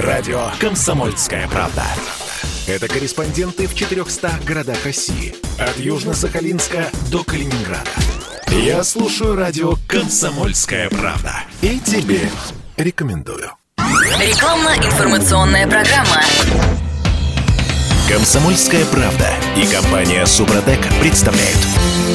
Радио «Комсомольская правда». Это корреспонденты в 400 городах России. От Южно-Сахалинска до Калининграда. Я слушаю радио «Комсомольская правда». И тебе рекомендую. Рекламно-информационная программа. «Комсомольская правда» и компания «Супротек» представляют.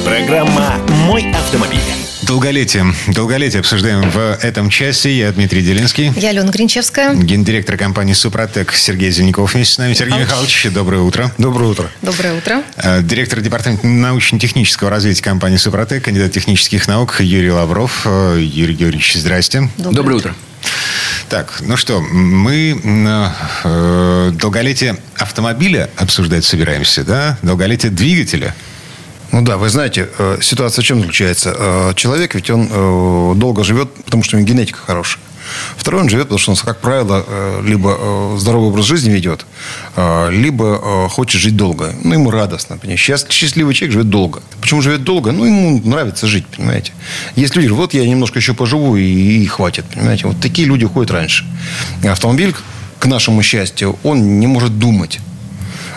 Программа «Мой автомобиль». Долголетие. Долголетие обсуждаем в этом часе. Я Дмитрий Делинский. Я Алена Гринчевская. Гендиректор компании «Супротек» Сергей Зеленяков вместе с нами. Сергей Михайлович, доброе утро. Доброе утро. Доброе утро. Э, Директор департамента научно-технического развития компании «Супротек», кандидат технических наук Юрий Лавров. Э, Юрий Георгиевич, здрасте. Доброе утро. Так, ну что, мы э, долголетие автомобиля обсуждать собираемся, да? Долголетие двигателя. Ну да, вы знаете, э, ситуация в чем заключается? Э, Человек ведь он э, долго живет, потому что у него генетика хорошая. Второй он живет, потому что он, как правило, либо здоровый образ жизни ведет, либо хочет жить долго. Ну, ему радостно. Понимаете? Счаст- Счастливый человек живет долго. Почему живет долго? Ну, ему нравится жить, понимаете. Есть люди, вот я немножко еще поживу и, хватит, понимаете. Вот такие люди уходят раньше. Автомобиль, к нашему счастью, он не может думать.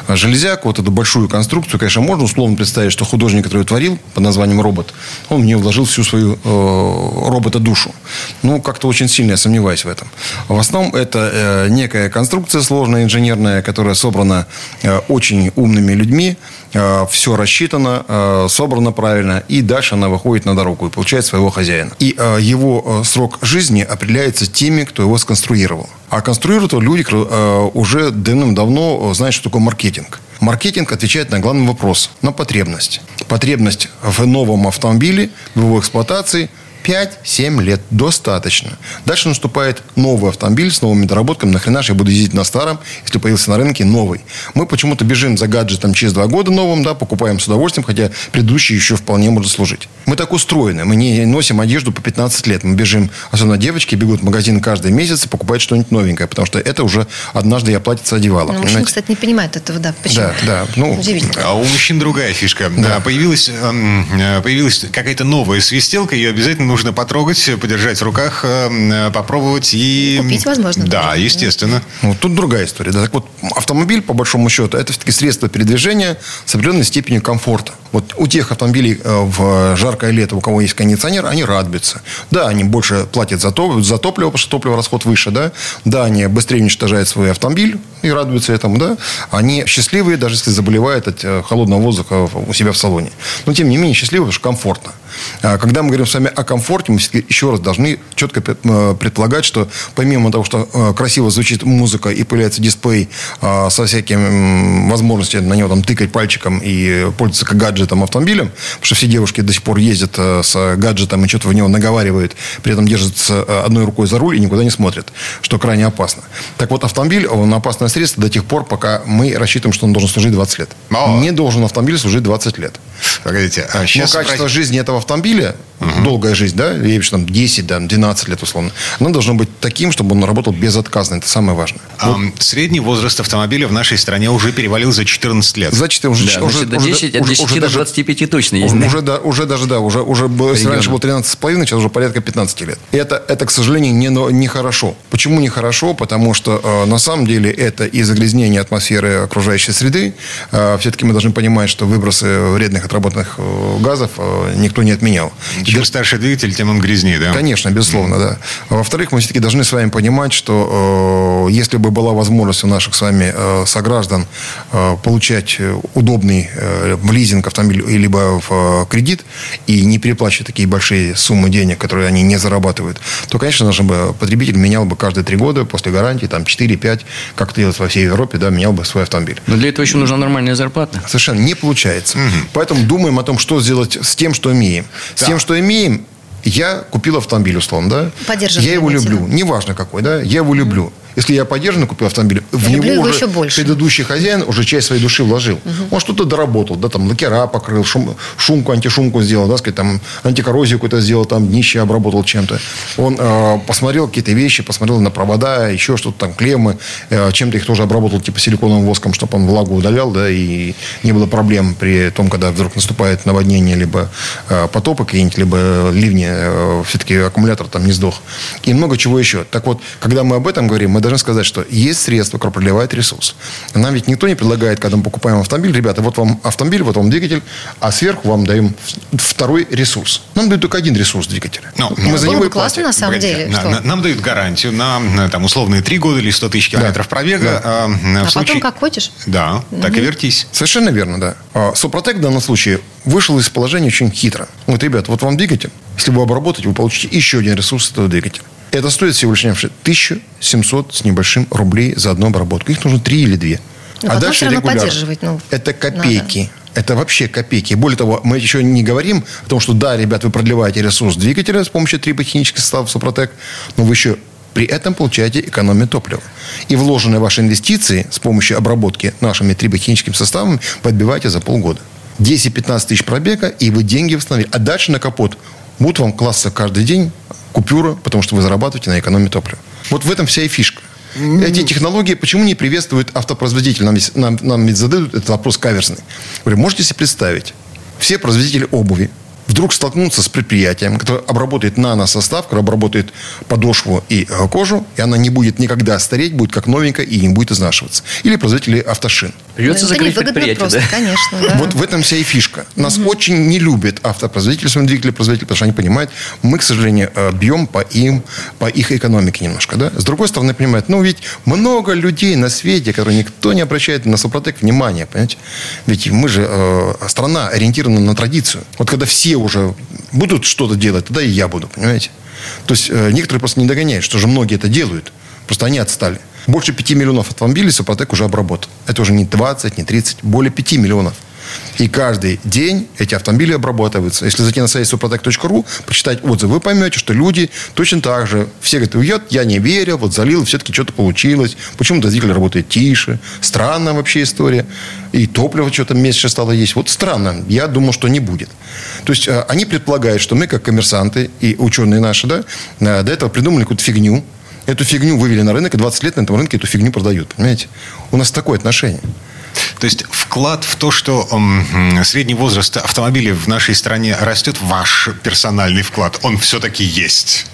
А Железяк, вот эту большую конструкцию, конечно, можно условно представить, что художник, который творил под названием «Робот», он в вложил всю свою э, робота-душу. Ну, как-то очень сильно я сомневаюсь в этом. В основном это э, некая конструкция сложная, инженерная, которая собрана э, очень умными людьми, э, все рассчитано, э, собрано правильно, и дальше она выходит на дорогу и получает своего хозяина. И э, его э, срок жизни определяется теми, кто его сконструировал. А конструируют его люди э, уже давным-давно э, знают, что такое маркетинг. Маркетинг отвечает на главный вопрос, на потребность. Потребность в новом автомобиле, в его эксплуатации 5-7 лет достаточно. Дальше наступает новый автомобиль с новыми доработками. Нахрена же я буду ездить на старом, если появился на рынке новый. Мы почему-то бежим за гаджетом через 2 года новым, да, покупаем с удовольствием, хотя предыдущий еще вполне может служить. Мы так устроены. Мы не носим одежду по 15 лет. Мы бежим, особенно девочки, бегут в магазин каждый месяц и покупают что-нибудь новенькое, потому что это уже однажды я платьице одевала. Ну, мужчины, кстати, не понимают этого, да. Почему? Да, да. Ну, Удивительно. А у мужчин другая фишка. Да. Появилась, эм, э, появилась какая-то новая свистелка, ее обязательно нужно потрогать, подержать в руках, э, попробовать и... Купить, возможно, Да, даже. естественно. Ну, тут другая история. Да, так вот, автомобиль, по большому счету, это все-таки средство передвижения с определенной степенью комфорта. Вот у тех автомобилей э, в жаркое лето, у кого есть кондиционер, они радуются. Да, они больше платят за, то, за топливо, потому что топливо расход выше, да. Да, они быстрее уничтожают свой автомобиль и радуются этому, да. Они счастливые, даже если заболевают от э, холодного воздуха у себя в салоне. Но, тем не менее, счастливые, потому что комфортно. А Когда мы говорим с вами о комфорте, мы все-таки еще раз должны четко предполагать, что помимо того, что э, красиво звучит музыка и появляется дисплей э, со всякими возможностями на него там тыкать пальчиком и пользоваться как гаджетом автомобилем, потому что все девушки до сих пор ездят э, с гаджетом и что-то в него наговаривают, при этом держатся э, одной рукой за руль и никуда не смотрят, что крайне опасно. Так вот, автомобиль, он опасное средство до тех пор, пока мы рассчитываем, что он должен служить 20 лет. О. Не должен автомобиль служить 20 лет. Погодите, а Но сейчас... качество жизни этого автомобиля, долгая жизнь, да, я там 10, да, 12 лет условно, оно должно быть таким, чтобы он работал безотказно. Это самое важное. Ам, Средний возраст автомобиля в нашей стране уже перевалил за 14 лет. За 4, уже, Да, уже, значит, до уже- 10, от уже- 10 уже до даже- 25 точно есть. Уже, да? уже, да, уже даже, да, уже, уже если раньше было 13,5, сейчас уже порядка 15 лет. И это, это к сожалению, не, но- нехорошо. Почему нехорошо? Потому что э, на самом деле это и загрязнение атмосферы окружающей среды. Э, все-таки мы должны понимать, что выбросы вредных отработанных э, газов э, никто не отменял. Чем старше двигатель, тем он грязнее, да? Конечно, безусловно, да. Во-вторых, мы все-таки должны с вами понимать, что э, если бы была возможность у наших с вами э, сограждан э, получать э, удобный э, в лизинг автомобиль либо в э, кредит и не переплачивать такие большие суммы денег, которые они не зарабатывают, то, конечно же, бы потребитель менял бы каждые три года после гарантии, там 4-5, как это делается во всей Европе, да, менял бы свой автомобиль. Но для этого еще нужна нормальная зарплата. Совершенно не получается. Поэтому думаем о том, что сделать с тем, что имеем. С Да. тем, что имеем, я купил автомобиль, условно, да? Я его люблю. Неважно какой, да? Я его люблю. Если я подержанный купил автомобиль, в люблю него его уже еще больше. предыдущий хозяин уже часть своей души вложил. Он что-то доработал, да, там лакера покрыл, шум- шумку, антишумку сделал, да, сказать, там антикоррозию какую-то сделал, там днище обработал чем-то. Он э, посмотрел какие-то вещи, посмотрел на провода, еще что-то там, клеммы, э, чем-то их тоже обработал, типа силиконовым воском, чтобы он влагу удалял, да, и не было проблем при том, когда вдруг наступает наводнение, либо э, потопы какие-нибудь, либо ливни, э, все-таки аккумулятор там не сдох. И много чего еще. Так вот, когда мы об этом говорим, мы должны сказать, что есть средства, которые продлевают ресурс. Нам ведь никто не предлагает, когда мы покупаем автомобиль, ребята, вот вам автомобиль, вот вам двигатель, а сверху вам даем второй ресурс. Нам дают только один ресурс двигателя. Но, ну, мы за него бы классно, на самом Погодите, деле. На, что? На, нам дают гарантию на там, условные три года или 100 тысяч километров да. пробега. Да. А, а случае... потом как хочешь? Да, угу. так и вертись. Совершенно верно, да. А Супротек в данном случае вышел из положения очень хитро. Вот, ребят, вот вам двигатель. Если вы обработаете, вы получите еще один ресурс этого двигателя. Это стоит всего лишь 1700 с небольшим рублей за одну обработку. Их нужно три или две. Но а дальше регулярно. поддерживать. Ну, это копейки. Надо. Это вообще копейки. Более того, мы еще не говорим о том, что да, ребят, вы продлеваете ресурс двигателя с помощью триботехнических составов Супротек, но вы еще при этом получаете экономию топлива. И вложенные ваши инвестиции с помощью обработки нашими триботехническими составами подбиваете за полгода. 10-15 тысяч пробега, и вы деньги восстановили. А дальше на капот будут вам класться каждый день купюра, потому что вы зарабатываете на экономии топлива. Вот в этом вся и фишка. Эти технологии почему не приветствует автопроизводитель? Нам, нам, нам ведь задают этот вопрос каверсный. Говорю, можете себе представить, все производители обуви, вдруг столкнуться с предприятием, которое обработает наносостав, которое обработает подошву и э, кожу, и она не будет никогда стареть, будет как новенькая и не будет изнашиваться. Или производители автошин. Придется закрыть предприятие, просто, да? конечно. Да. Вот в этом вся и фишка. Нас угу. очень не любят автопроизводители, своим двигатели производители, потому что они понимают, мы, к сожалению, э, бьем по им, по их экономике немножко. Да? С другой стороны, понимают, ну ведь много людей на свете, которые никто не обращает на Супротек внимания, понимаете? Ведь мы же э, страна ориентирована на традицию. Вот когда все уже будут что-то делать, тогда и я буду, понимаете? То есть э, некоторые просто не догоняют, что же многие это делают. Просто они отстали. Больше 5 миллионов автомобилей Супротек уже обработал. Это уже не 20, не 30, более 5 миллионов. И каждый день эти автомобили обрабатываются. Если зайти на сайт suprotec.ru, почитать отзывы, вы поймете, что люди точно так же. Все говорят, уйдет, я не верил, вот залил, все-таки что-то получилось. Почему-то двигатель работает тише. Странная вообще история. И топливо что-то меньше стало есть. Вот странно. Я думал, что не будет. То есть э, они предполагают, что мы, как коммерсанты и ученые наши, да, э, до этого придумали какую-то фигню. Эту фигню вывели на рынок, и 20 лет на этом рынке эту фигню продают. Понимаете? У нас такое отношение. То есть вклад в то, что средний возраст автомобилей в нашей стране растет, ваш персональный вклад, он все-таки есть?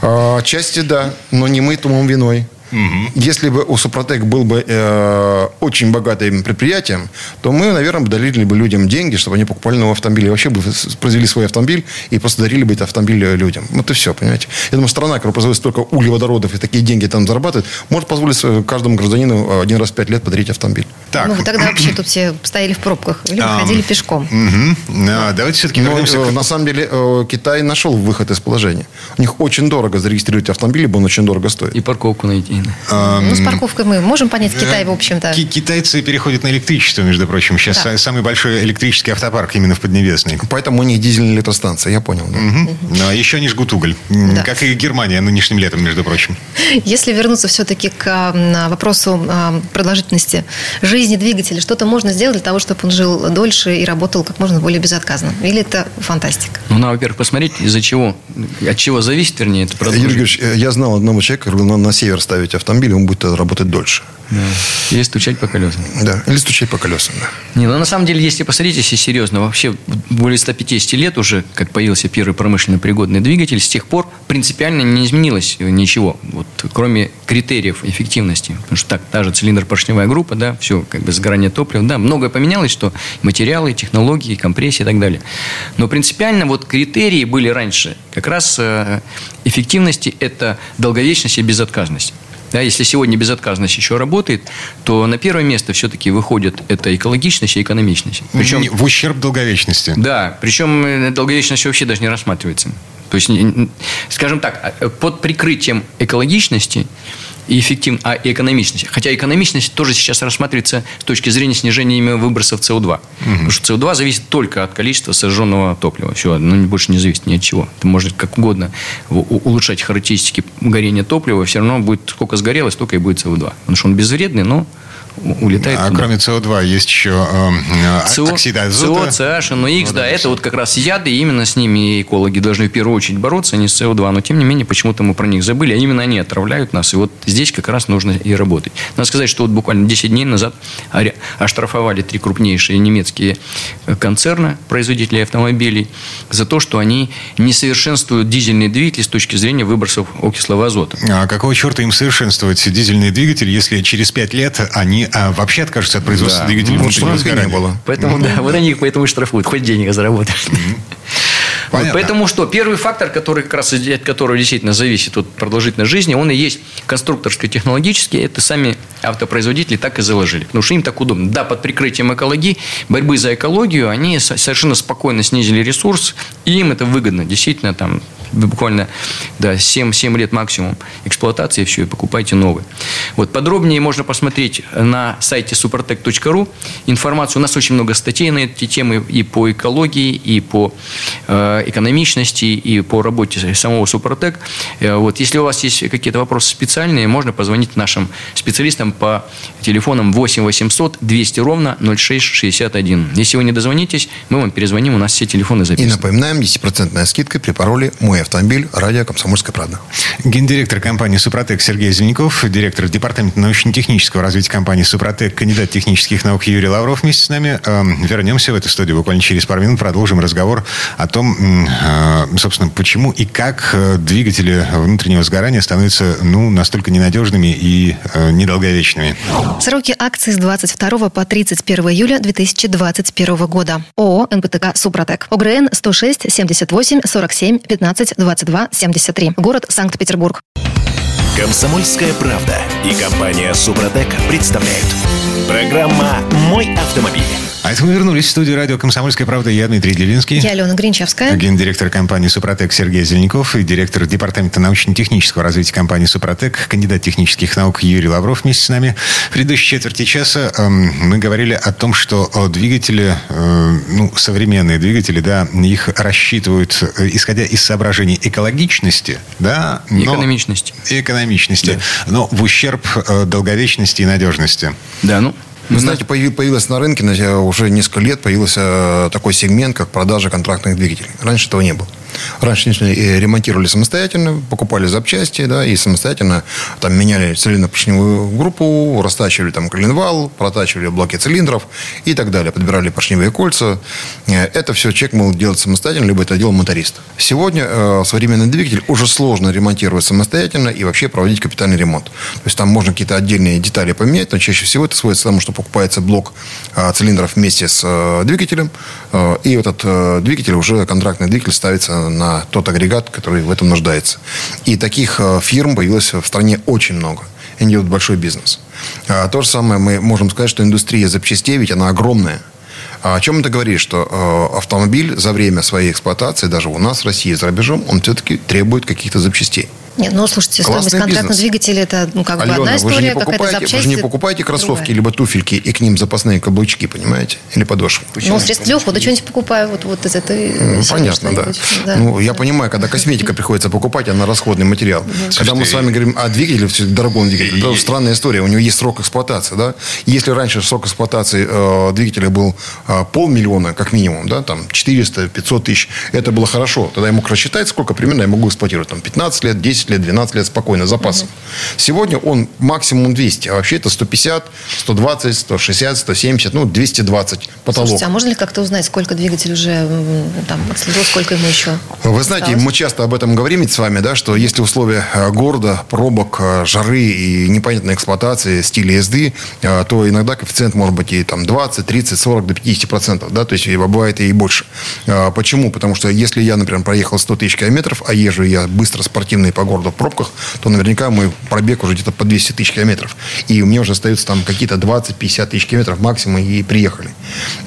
А, отчасти да, но не мы тому виной. Угу. Если бы у Супротек был бы э, очень богатым предприятием, то мы, наверное, дарили бы людям деньги, чтобы они покупали новый автомобиль. И вообще бы произвели свой автомобиль и просто дарили бы этот автомобиль людям. Вот и все, понимаете. Я думаю, страна, которая производит столько углеводородов и такие деньги там зарабатывает, может позволить каждому гражданину один раз в пять лет подарить автомобиль. Так. Ну, вы тогда вообще тут все стояли в пробках или а, ходили пешком. Угу. А, давайте все-таки Но, к... На самом деле, э, Китай нашел выход из положения. У них очень дорого зарегистрировать автомобиль, ибо он очень дорого стоит. И парковку найти. Ну, с парковкой мы можем понять Китай, в общем-то. Китайцы переходят на электричество, между прочим. Сейчас да. самый большой электрический автопарк именно в Поднебесной. Поэтому у них дизельная электростанция, я понял. Да. Угу. Но еще они жгут уголь. Да. Как и Германия нынешним летом, между прочим. Если вернуться все-таки к вопросу продолжительности жизни двигателя, что-то можно сделать для того, чтобы он жил дольше и работал как можно более безотказно? Или это фантастика? Ну, надо, во-первых, посмотреть, из-за чего, от чего зависит, вернее, это Юрий Георгиевич, я знал одного человека, на, на север ставить автомобиль, автомобиль, он будет работать дольше. Да. Или стучать по колесам. Да, или стучать по колесам, да. Не, ну на самом деле, если посмотреть, если серьезно, вообще более 150 лет уже, как появился первый промышленно пригодный двигатель, с тех пор принципиально не изменилось ничего, вот, кроме критериев эффективности. Потому что так, та же цилиндр-поршневая группа, да, все, как бы сгорание топлива, да, многое поменялось, что материалы, технологии, компрессия и так далее. Но принципиально вот критерии были раньше как раз э, эффективности – это долговечность и безотказность. Да, если сегодня безотказность еще работает, то на первое место все-таки выходит это экологичность и экономичность. Причем, в ущерб долговечности. Да, причем э, долговечность вообще даже не рассматривается. То есть, скажем так, а, под прикрытием экологичности и эффективно, а и экономичность. Хотя экономичность тоже сейчас рассматривается с точки зрения снижения выбросов СО2. Угу. Потому что СО2 зависит только от количества сожженного топлива. Все, оно больше не зависит ни от чего. Это может как угодно улучшать характеристики горения топлива, все равно будет сколько сгорело, столько и будет СО2. Потому что он безвредный, но улетает. А туда. кроме СО2 есть еще э, СО, оксид азота. СО, CH, NOx, Ну, да, да, это вот как раз яды, именно с ними экологи должны в первую очередь бороться, а не с СО2. Но, тем не менее, почему-то мы про них забыли, а именно они отравляют нас. И вот здесь как раз нужно и работать. Надо сказать, что вот буквально 10 дней назад оштрафовали три крупнейшие немецкие э, концерна, производителей автомобилей, за то, что они не совершенствуют дизельные двигатели с точки зрения выбросов окислого азота. А какого черта им совершенствовать дизельный двигатель, если через пять лет они а, вообще откажутся от производства Да. двигателей Ну, внутреннего не сгорания? было. Поэтому, да, вот они их поэтому и штрафуют, хоть денег заработали. Вот, поэтому что? Первый фактор, который как раз от которого действительно зависит от продолжительности жизни, он и есть конструкторско-технологический. Это сами автопроизводители так и заложили. Потому что им так удобно. Да, под прикрытием экологии, борьбы за экологию, они со- совершенно спокойно снизили ресурс, и им это выгодно. Действительно, там буквально да, 7, 7 лет максимум эксплуатации, и все, и покупайте новый. Вот, подробнее можно посмотреть на сайте supertech.ru информацию. У нас очень много статей на эти темы и по экологии, и по э, экономичности, и по работе самого Супротек. Э, вот, если у вас есть какие-то вопросы специальные, можно позвонить нашим специалистам по телефонам 8 800 200 ровно 0661. Если вы не дозвонитесь, мы вам перезвоним, у нас все телефоны И записаны. напоминаем, 10% скидка при пароле «Мой автомобиль», радио «Комсомольская правда». Гендиректор компании «Супротек» Сергей Зеленяков, директор департамента научно-технического развития компании «Супротек», кандидат технических наук Юрий Лавров вместе с нами. Эм, Вернемся в эту студию буквально через пару минут, продолжим разговор о том, э, собственно, почему и как э, двигатели внутреннего сгорания становятся ну, настолько ненадежными и э, недолговечными. Сроки акций с 22 по 31 июля 2021 года. ООО «НПТК Супротек». ОГРН 106 78 47 15 22 73. Город Санкт-Петербург. Комсомольская правда и компания Супротек представляют. Программа «Мой автомобиль». А это мы вернулись в студию радио «Комсомольская правда». Я Дмитрий Делинский. Я Алена Гринчевская. Гендиректор компании «Супротек» Сергей Зеленяков и директор департамента научно-технического развития компании «Супротек», кандидат технических наук Юрий Лавров вместе с нами. В предыдущей четверти часа эм, мы говорили о том, что э, двигатели, э, ну, современные двигатели, да, их рассчитывают, э, исходя из соображений экологичности, да, И но- экономичности. экономичности, но в ущерб э, долговечности и надежности. Да, ну, Вы знаете, появи- появилась на рынке уже несколько лет появился э, такой сегмент, как продажа контрактных двигателей. Раньше этого не было. Раньше ремонтировали самостоятельно, покупали запчасти, да, и самостоятельно там меняли цилиндропоршневую группу, растачивали там коленвал, протачивали блоки цилиндров и так далее, подбирали поршневые кольца. Э, Это все человек мог делать самостоятельно, либо это делал моторист. Сегодня э, современный двигатель уже сложно ремонтировать самостоятельно и вообще проводить капитальный ремонт. То есть там можно какие-то отдельные детали поменять, но чаще всего это сводится к тому, что покупается блок э, цилиндров вместе с э, двигателем, э, и этот э, двигатель уже контрактный двигатель ставится на тот агрегат, который в этом нуждается. И таких э, фирм появилось в стране очень много. Они делают большой бизнес. А, То же самое мы можем сказать, что индустрия запчастей, ведь она огромная. А О чем это говорит? Что э, автомобиль за время своей эксплуатации, даже у нас в России, за рубежом, он все-таки требует каких-то запчастей. Нет, ну слушайте, стоимость контрактного бизнес. двигателя это ну, как бы Алена, одна вы же история, не покупаете, запчасть. вы же не покупаете кроссовки другая. либо туфельки и к ним запасные каблучки, понимаете? Или подошвы. Ну, средств легкого, да что-нибудь покупаю вот, вот из этой Ну, Понятно, да. Да. Ну, я понимаю, когда косметика приходится покупать, она расходный материал. Когда мы с вами говорим о двигателе, все дорогом двигателе, это странная история. У него есть срок эксплуатации, да. Если раньше срок эксплуатации э, двигателя был э, полмиллиона, как минимум, да, там 400, 500 тысяч, это было хорошо. Тогда я мог рассчитать, сколько примерно я могу эксплуатировать. Там 15 лет, 10 лет, 12 лет спокойно, запасом. Сегодня он максимум 200, а вообще это 150, 120, 160, 170, ну, 220 потолок. Слушайте, а можно ли как-то узнать, сколько двигатель уже там отслужил, сколько ему еще? Вы знаете, осталось? мы часто об этом говорим с вами, да, что если условия э, города, пробок, э, жары и непонятной эксплуатации стиля езды, э, то иногда коэффициент может быть и там 20, 30, 40 до 50 процентов, да, то есть и бывает и больше. Почему? Потому что если я, например, проехал 100 тысяч километров, а езжу я быстро, спортивно и по городу в пробках, то наверняка мой пробег уже где-то по 200 тысяч километров. И у меня уже остается там какие-то 20-50 тысяч километров максимум и приехали.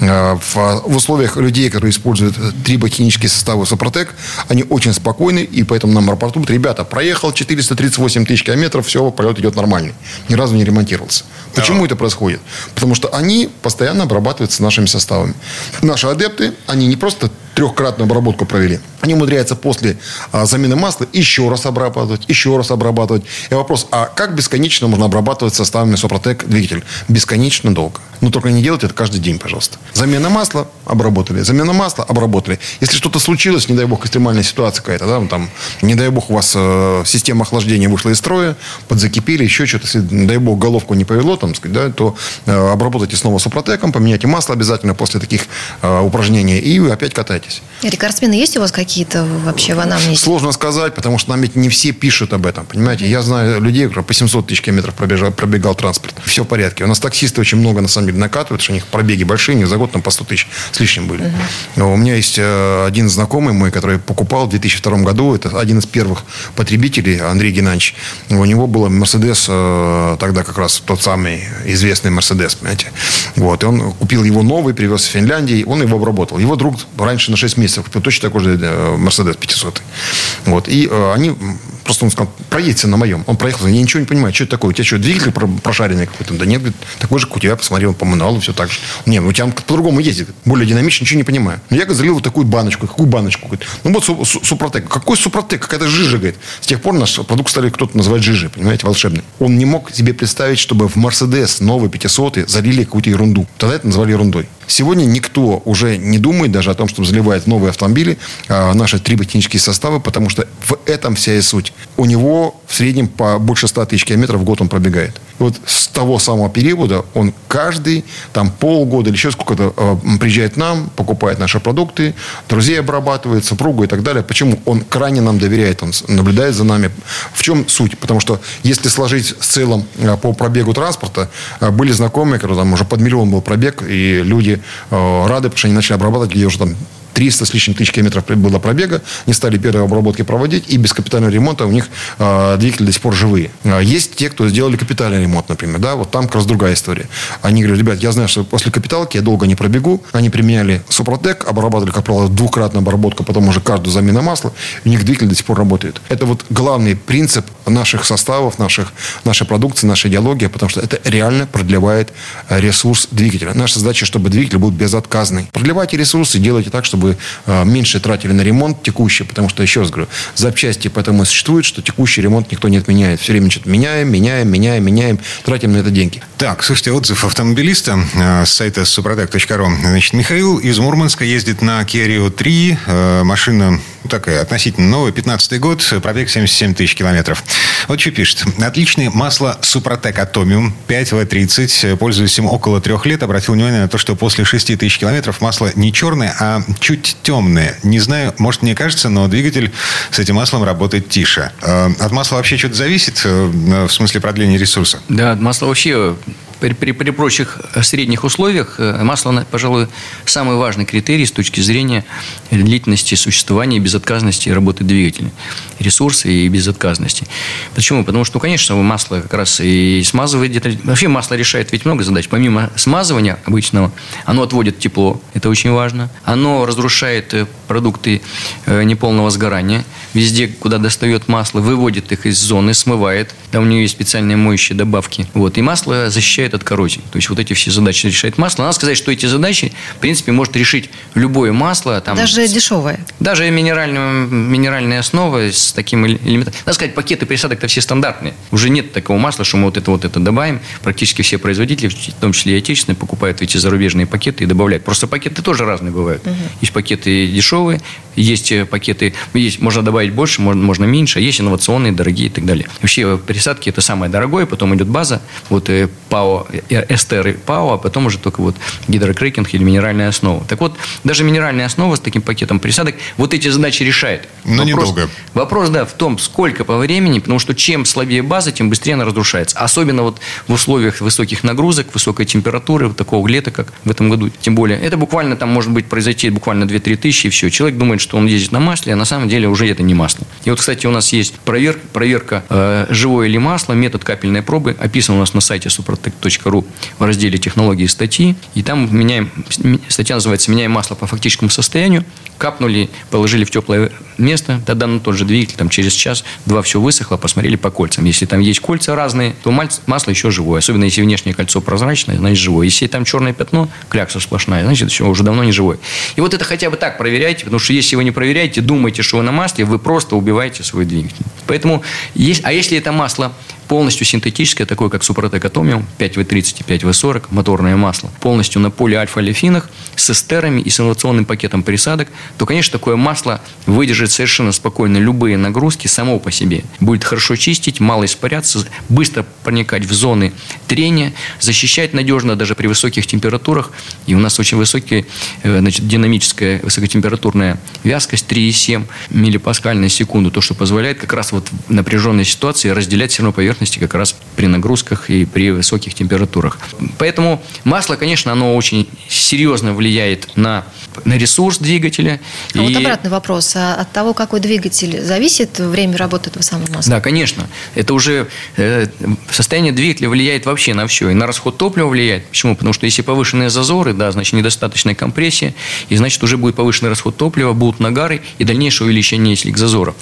Э, В, условиях людей, которые используют триботехнические составы Супротек, они очень спокойны, и поэтому нам рапортуют, ребята, проехал 438 тысяч километров, все, полет идет нормальный. Ни разу не ремонтировался. Почему это происходит? Потому что они постоянно обрабатываются нашими составами. Наши адепты, они не просто трехкратную обработку провели. Они умудряются после а, замены масла еще раз обрабатывать обрабатывать, еще раз обрабатывать. И вопрос, а как бесконечно можно обрабатывать составами Супротек двигатель? Бесконечно долго. Но только не делайте это каждый день, пожалуйста. Замена масла обработали, замена масла обработали. Если что-то случилось, не дай бог, экстремальная ситуация какая-то, да, там, не дай бог, у вас э, система охлаждения вышла из строя, подзакипели, еще что-то, если, не дай бог, головку не повело, там, сказать, да, то э, обработайте снова Супротеком, поменяйте масло обязательно после таких э, упражнений, и опять катаетесь. Рекордсмены есть у вас какие-то вообще в анамнезе? Сложно сказать, потому что нам ведь не все пишут об этом, понимаете. Я знаю людей, которые по 700 тысяч километров пробежал, пробегал транспорт. Все в порядке. У нас таксисты очень много, на самом деле, накатывают, что у них пробеги большие, не за год там по 100 тысяч с лишним были. Но у меня есть э, один знакомый мой, который покупал в 2002 году, это один из первых потребителей, Андрей Геннадьевич. У него был Мерседес, э, тогда как раз тот самый известный Мерседес, понимаете. Вот. И он купил его новый, привез в Финляндии, он его обработал. Его друг раньше на 6 месяцев купил точно такой же э, Мерседес 500. Вот. И они просто он сказал, проедься на моем. Он проехал, я ничего не понимаю, что это такое? У тебя что, двигатель прошаренный какой-то? Да нет, говорит, такой же, как у тебя, посмотрел по мануалу, все так же. Не, ну у тебя он по-другому ездит, более динамично, ничего не понимаю. Но я говорит, залил вот такую баночку. Какую баночку? Говорит, ну вот Супротек. Какой Супротек? Какая-то жижа, говорит. С тех пор наш продукт стали кто-то называть жижей, понимаете, волшебный. Он не мог себе представить, чтобы в Мерседес новый 500 залили какую-то ерунду. Тогда это называли ерундой. Сегодня никто уже не думает даже о том, что заливает новые автомобили, а, наши триботехнические составы, потому что в этом вся и суть. У него в среднем по больше 100 тысяч километров в год он пробегает. И вот с того самого периода он каждый там полгода или еще сколько-то э, приезжает к нам, покупает наши продукты, друзей обрабатывает, супругу и так далее. Почему? Он крайне нам доверяет, он наблюдает за нами. В чем суть? Потому что если сложить в целом э, по пробегу транспорта, были знакомые, которые там уже под миллион был пробег, и люди рады, потому что они начали обрабатывать, где уже там 300 с лишним тысяч километров было пробега, не стали первые обработки проводить, и без капитального ремонта у них э, двигатели до сих пор живые. А есть те, кто сделали капитальный ремонт, например, да, вот там как раз другая история. Они говорят, ребят, я знаю, что после капиталки я долго не пробегу, они применяли Супротек, обрабатывали, как правило, двукратную обработку, потом уже каждую замена масла, у них двигатель до сих пор работает. Это вот главный принцип наших составов, наших, нашей продукции, нашей идеологии, потому что это реально продлевает ресурс двигателя. Наша задача, чтобы двигатель был безотказный. Продлевайте ресурсы, делайте так, чтобы э, меньше тратили на ремонт текущий, потому что, еще раз говорю, запчасти поэтому и существуют, что текущий ремонт никто не отменяет. Все время что-то меняем, меняем, меняем, меняем, тратим на это деньги. Так, слушайте, отзыв автомобилиста э, с сайта suprotec.ru. Значит, Михаил из Мурманска ездит на Kia Rio 3. Э, машина такая относительно новая, 15 год, пробег 77 тысяч километров. Вот что пишет. Отличное масло Супротек Атомиум 5В30. Пользуюсь им около трех лет. Обратил внимание на то, что после 6 тысяч километров масло не черное, а чуть темное. Не знаю, может мне кажется, но двигатель с этим маслом работает тише. Э, от масла вообще что-то зависит э, в смысле продления ресурса? Да, масло вообще при, при, при прочих средних условиях э, масло, пожалуй, самый важный критерий с точки зрения длительности существования и безотказности работы двигателя. Ресурсы и безотказности. Почему? Потому что, ну, конечно, масло как раз и смазывает детали. Вообще масло решает ведь много задач. Помимо смазывания обычного, оно отводит тепло, это очень важно. Оно разрушает э, продукты э, неполного сгорания. Везде, куда достает масло, выводит их из зоны, смывает. Там у нее есть специальные моющие добавки. Вот. И масло защищает от коррозии. То есть вот эти все задачи решает масло. Надо сказать, что эти задачи, в принципе, может решить любое масло. Там, даже дешевое. Даже минеральная, минеральная основа с таким элементом. Надо сказать, пакеты присадок-то все стандартные. Уже нет такого масла, что мы вот это вот это добавим. Практически все производители, в том числе и отечественные, покупают эти зарубежные пакеты и добавляют. Просто пакеты тоже разные бывают. Угу. Есть пакеты дешевые, it есть э, пакеты, есть, можно добавить больше, можно, можно меньше, а есть инновационные, дорогие и так далее. Вообще присадки это самое дорогое, потом идет база, вот э, ПАО, э, эстер и ПАО, а потом уже только вот гидрокрекинг или минеральная основа. Так вот, даже минеральная основа с таким пакетом присадок вот эти задачи решает. Но вопрос, недолго. Вопрос, да, в том, сколько по времени, потому что чем слабее база, тем быстрее она разрушается. Особенно вот в условиях высоких нагрузок, высокой температуры, вот такого лета, как в этом году. Тем более, это буквально там может быть произойти буквально 2-3 тысячи, и все. Человек думает, что он ездит на масле, а на самом деле уже это не масло. И вот, кстати, у нас есть проверка, проверка э, живое или масло, метод капельной пробы, описан у нас на сайте suprotec.ru в разделе технологии статьи. И там меняем, статья называется «Меняем масло по фактическому состоянию». Капнули, положили в теплое место, тогда на тот же двигатель, там через час-два все высохло, посмотрели по кольцам. Если там есть кольца разные, то масло еще живое. Особенно если внешнее кольцо прозрачное, значит живое. Если там черное пятно, клякса сплошная, значит все уже давно не живое. И вот это хотя бы так проверяйте, потому что есть если вы не проверяете, думаете, что вы на масле, вы просто убиваете свой двигатель. Поэтому, есть, а если это масло полностью синтетическое, такое как Супротек Атомиум, 5В30 и 5В40, моторное масло, полностью на полиальфа-олефинах, с эстерами и с инновационным пакетом присадок, то, конечно, такое масло выдержит совершенно спокойно любые нагрузки само по себе. Будет хорошо чистить, мало испаряться, быстро проникать в зоны трения, защищать надежно даже при высоких температурах. И у нас очень высокая э, значит, динамическая высокотемпературная вязкость 3,7 миллипаскаль на секунду, то, что позволяет как раз вот в напряженной ситуации разделять все равно поверхности как раз при нагрузках и при высоких температурах. Поэтому масло, конечно, оно очень серьезно влияет на, на ресурс двигателя. А и... вот обратный вопрос. А от того, какой двигатель, зависит время работы этого самого масла? Да, конечно. Это уже э, состояние двигателя влияет вообще на все. И на расход топлива влияет. Почему? Потому что если повышенные зазоры, да, значит недостаточная компрессия, и значит уже будет повышенный расход топлива, будут нагары и дальнейшее увеличение слик зазора.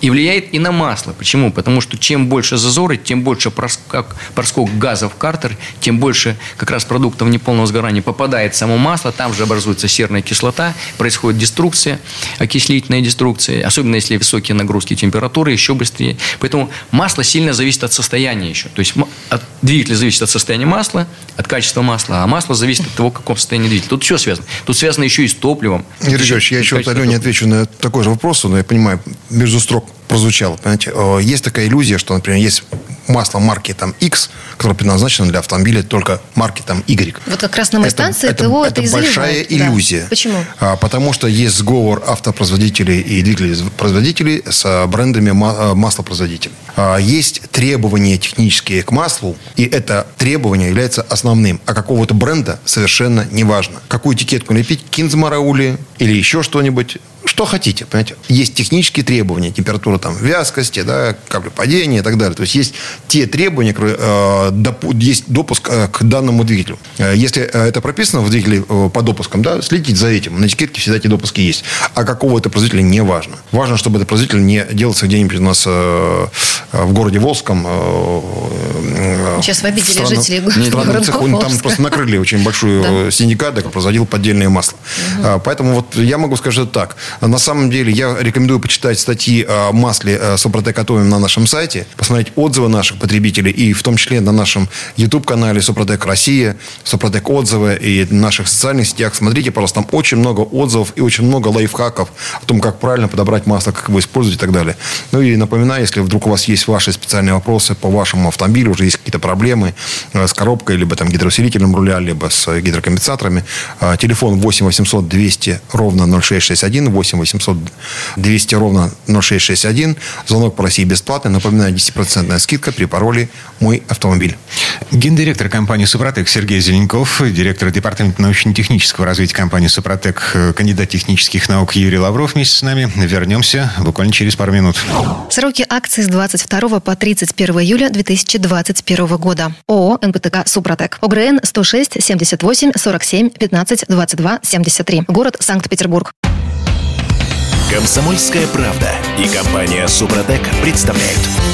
И влияет и на масло. Почему? Потому что чем больше ускорить, тем больше проскок, проскок газа в картер, тем больше как раз продуктов неполного сгорания попадает в само масло, там же образуется серная кислота, происходит деструкция, окислительная деструкция, особенно если высокие нагрузки температуры, еще быстрее. Поэтому масло сильно зависит от состояния еще. То есть от двигателя зависит от состояния масла, от качества масла, а масло зависит от того, в каком состоянии двигатель. Тут все связано. Тут связано еще и с топливом. Юрий я еще вот Алене отвечу на такой же вопрос, но я понимаю, между строк прозвучало. Понимаете? Э, есть такая иллюзия, что, например, есть масло марки там X, которое предназначено для автомобиля только марки там Y. Вот как раз на моей это, станции это, ТО это, это большая иллюзия. Да. Почему? А, потому что есть сговор автопроизводителей и двигателей-производителей с брендами э, маслопроизводителей. А, есть требования технические к маслу, и это требование является основным. А какого-то бренда совершенно не важно. Какую этикетку лепить, Кинзмараули или еще что-нибудь, что хотите, понимаете. Есть технические требования, температура там вязкости, да, каплепадения и так далее. То есть есть те требования, которые, э, есть допуск э, к данному двигателю. Э, если это прописано в двигателе по допускам, да, следите за этим. На этикетке всегда эти допуски есть. А какого это производителя не важно. Важно, чтобы этот производитель не делался где-нибудь у нас в городе Волжском. Э Сейчас вы обидели странном, жителей города цеху, Там просто накрыли очень большую синдикат, который производил поддельное масло. Угу. Поэтому вот я могу сказать так. На самом деле я рекомендую почитать статьи о масле Супротек Атомиум на нашем сайте, посмотреть отзывы наших потребителей и в том числе на нашем YouTube-канале Супротек Россия, Супротек отзывы и наших социальных сетях. Смотрите, пожалуйста, там очень много отзывов и очень много лайфхаков о том, как правильно подобрать масло, как его использовать и так далее. Ну и напоминаю, если вдруг у вас есть ваши специальные вопросы по вашему автомобилю, уже есть какие-то проблемы э, с коробкой, либо там гидроусилителем руля, либо с гидрокомпенсаторами, э, телефон 8 800 200 ровно 0661 8 800 200 ровно 0661. Звонок по России бесплатный. Напоминаю, 10% скидка при пароле «Мой автомобиль». Гендиректор компании «Супротек» Сергей Зеленков, директор департамента научно-технического развития компании «Супротек», кандидат технических наук Юрий Лавров вместе с нами. Вернемся буквально через пару минут. Сроки акции с 22 по 31 июля 2021 года. ООО «НПТК Супротек». ОГРН 106 78 47 15 22 73. Город Санкт-Петербург. Комсомольская правда и компания Супротек представляют.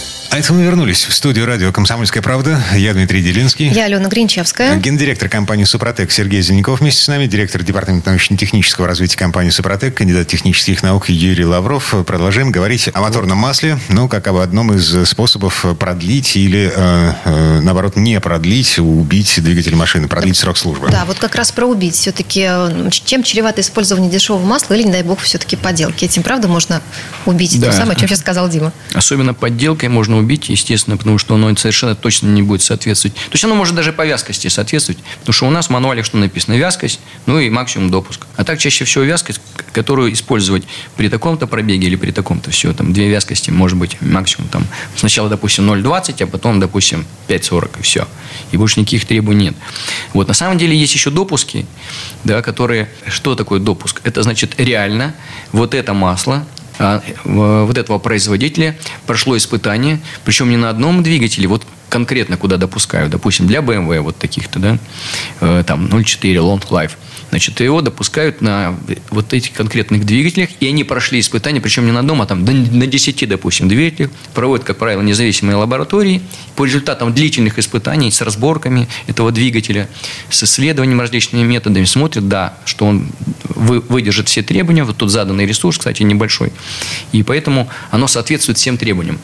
А это мы вернулись в студию радио «Комсомольская правда». Я Дмитрий Делинский. Я Алена Гринчевская. Гендиректор компании «Супротек» Сергей Зеленяков вместе с нами. Директор департамента научно-технического развития компании «Супротек», кандидат технических наук Юрий Лавров. Продолжаем говорить о моторном масле. Ну, как об одном из способов продлить или, э, э, наоборот, не продлить, убить двигатель машины, продлить срок службы. Да, вот как раз про убить. Все-таки э, чем чревато использование дешевого масла или, не дай бог, все-таки подделки? Этим, правда, можно убить? Да. То самое, о чем сейчас сказал Дима. Особенно подделкой можно убить, естественно, потому что оно совершенно точно не будет соответствовать. То есть оно может даже по вязкости соответствовать, потому что у нас в мануале что написано? Вязкость, ну и максимум допуск. А так чаще всего вязкость, которую использовать при таком-то пробеге или при таком-то все, там две вязкости, может быть, максимум там сначала, допустим, 0,20, а потом, допустим, 5,40 и все. И больше никаких требований нет. Вот на самом деле есть еще допуски, да, которые... Что такое допуск? Это значит реально вот это масло вот этого производителя прошло испытание, причем не на одном двигателе, вот конкретно куда допускают, допустим, для BMW вот таких-то, да, э, там 0.4 Long Life – Значит, его допускают на вот этих конкретных двигателях, и они прошли испытания, причем не на одном, а там на 10, допустим, двигателях, проводят, как правило, независимые лаборатории. По результатам длительных испытаний с разборками этого двигателя, с исследованием различными методами, смотрят, да, что он выдержит все требования. Вот тут заданный ресурс, кстати, небольшой. И поэтому оно соответствует всем требованиям.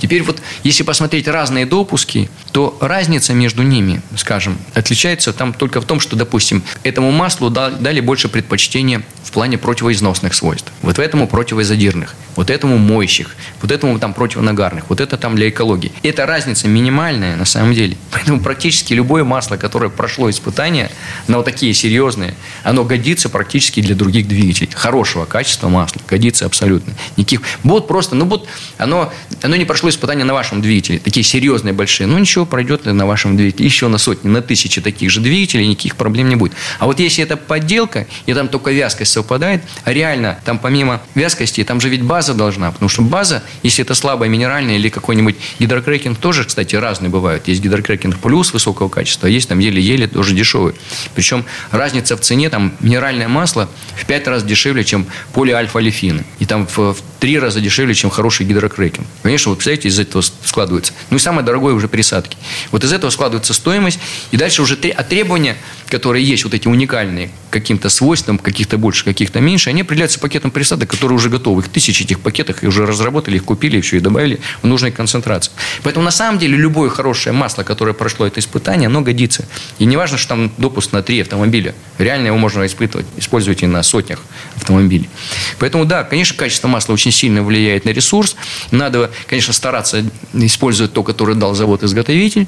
Теперь вот, если посмотреть разные допуски, то разница между ними, скажем, отличается там только в том, что, допустим, этому маслу дали больше предпочтения в плане противоизносных свойств. Вот этому противоизодирных, вот этому моющих, вот этому там противонагарных, вот это там для экологии. Эта разница минимальная на самом деле. Поэтому практически любое масло, которое прошло испытания на вот такие серьезные, оно годится практически для других двигателей. Хорошего качества масла годится абсолютно. Никаких... Вот просто, ну вот оно, оно не прошло испытания на вашем двигателе. Такие серьезные, большие. Ну ничего, пройдет на вашем двигателе. Еще на сотни, на тысячи таких же двигателей никаких проблем не будет. А вот если это подделка, и там только вязкость совпадает, а реально там помимо вязкости, там же ведь база должна, потому что база, если это слабая минеральная или какой-нибудь гидрокрекинг, тоже, кстати, разные бывают. Есть гидрокрекинг плюс высокого качества, а есть там еле-еле тоже дешевый. Причем разница в цене, там минеральное масло в 5 раз дешевле, чем полиальфа-олефины. И там в, в 3 раза дешевле, чем хороший гидрокрекинг. Конечно, вот, представляете, из этого складывается. Ну и самое дорогое уже присадки. Вот из этого складывается стоимость, и дальше уже а требования, которые есть, вот эти уникальные, каким-то свойствам, каких-то больше, каких-то меньше, они определяются пакетом присадок, которые уже готовы. Их тысячи этих пакетах, и уже разработали, их купили, все, и добавили в нужной концентрации. Поэтому на самом деле любое хорошее масло, которое прошло это испытание, оно годится. И не важно, что там допуск на три автомобиля. Реально его можно испытывать, использовать и на сотнях автомобилей. Поэтому да, конечно, качество масла очень сильно влияет на ресурс. Надо, конечно, стараться использовать то, которое дал завод-изготовитель.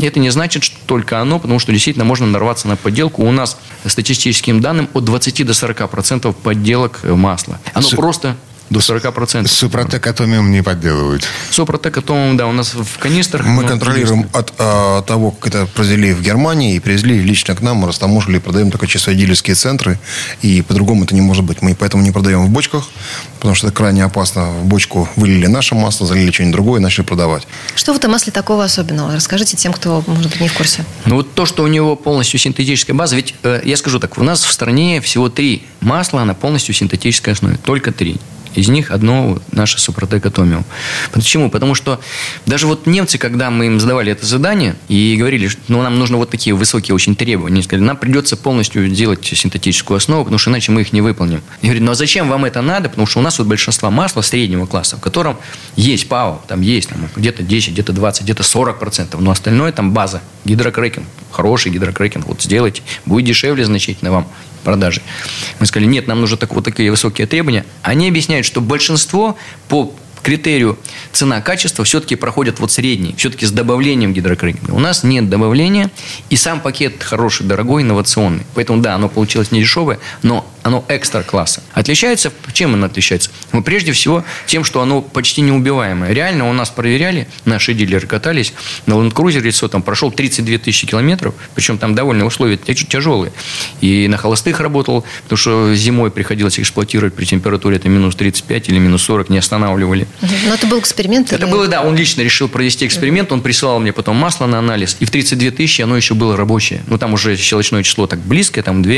Это не значит, что только оно, потому что действительно можно нарваться на подделку. У нас статистическим данным от 20 до 40 процентов подделок масла. Оно С... просто до 40%. Супротек Атомиум не подделывают. Супротек Атомиум, да, у нас в канистрах. Мы контролируем от а, того, как это произвели в Германии и привезли лично к нам, мы растаможили, продаем только чисто дилерские центры, и по-другому это не может быть. Мы поэтому не продаем в бочках, потому что это крайне опасно. В бочку вылили наше масло, залили что-нибудь другое, начали продавать. Что в этом масле такого особенного? Расскажите тем, кто, может быть, не в курсе. Ну, вот то, что у него полностью синтетическая база, ведь, э, я скажу так, у нас в стране всего три масла на полностью синтетической основе, только три. Из них одно наше Супротек Атомиум. Почему? Потому что даже вот немцы, когда мы им задавали это задание и говорили, что ну, нам нужно вот такие высокие очень требования, они сказали, нам придется полностью делать синтетическую основу, потому что иначе мы их не выполним. Я говорю, ну а зачем вам это надо? Потому что у нас вот большинство масла среднего класса, в котором есть ПАО, там есть там, где-то 10, где-то 20, где-то 40 процентов, но остальное там база, гидрокрекинг, хороший гидрокрекинг, вот сделайте, будет дешевле значительно вам продажи. Мы сказали, нет, нам нужны так, вот такие высокие требования. Они объясняют, что большинство по критерию цена-качество все-таки проходят вот средний, все-таки с добавлением гидрокрекинга. У нас нет добавления, и сам пакет хороший, дорогой, инновационный. Поэтому, да, оно получилось не дешевое, но оно экстра класса. Отличается, чем оно отличается? Ну, прежде всего, тем, что оно почти неубиваемое. Реально у нас проверяли, наши дилеры катались, на Land Cruiser лицо там прошел 32 тысячи километров, причем там довольно условия тяжелые. И на холостых работал, потому что зимой приходилось эксплуатировать при температуре это минус 35 или минус 40, не останавливали. Но это был эксперимент? Это или... было, да, он лично решил провести эксперимент, он присылал мне потом масло на анализ, и в 32 тысячи оно еще было рабочее. Ну, там уже щелочное число так близкое, там 2,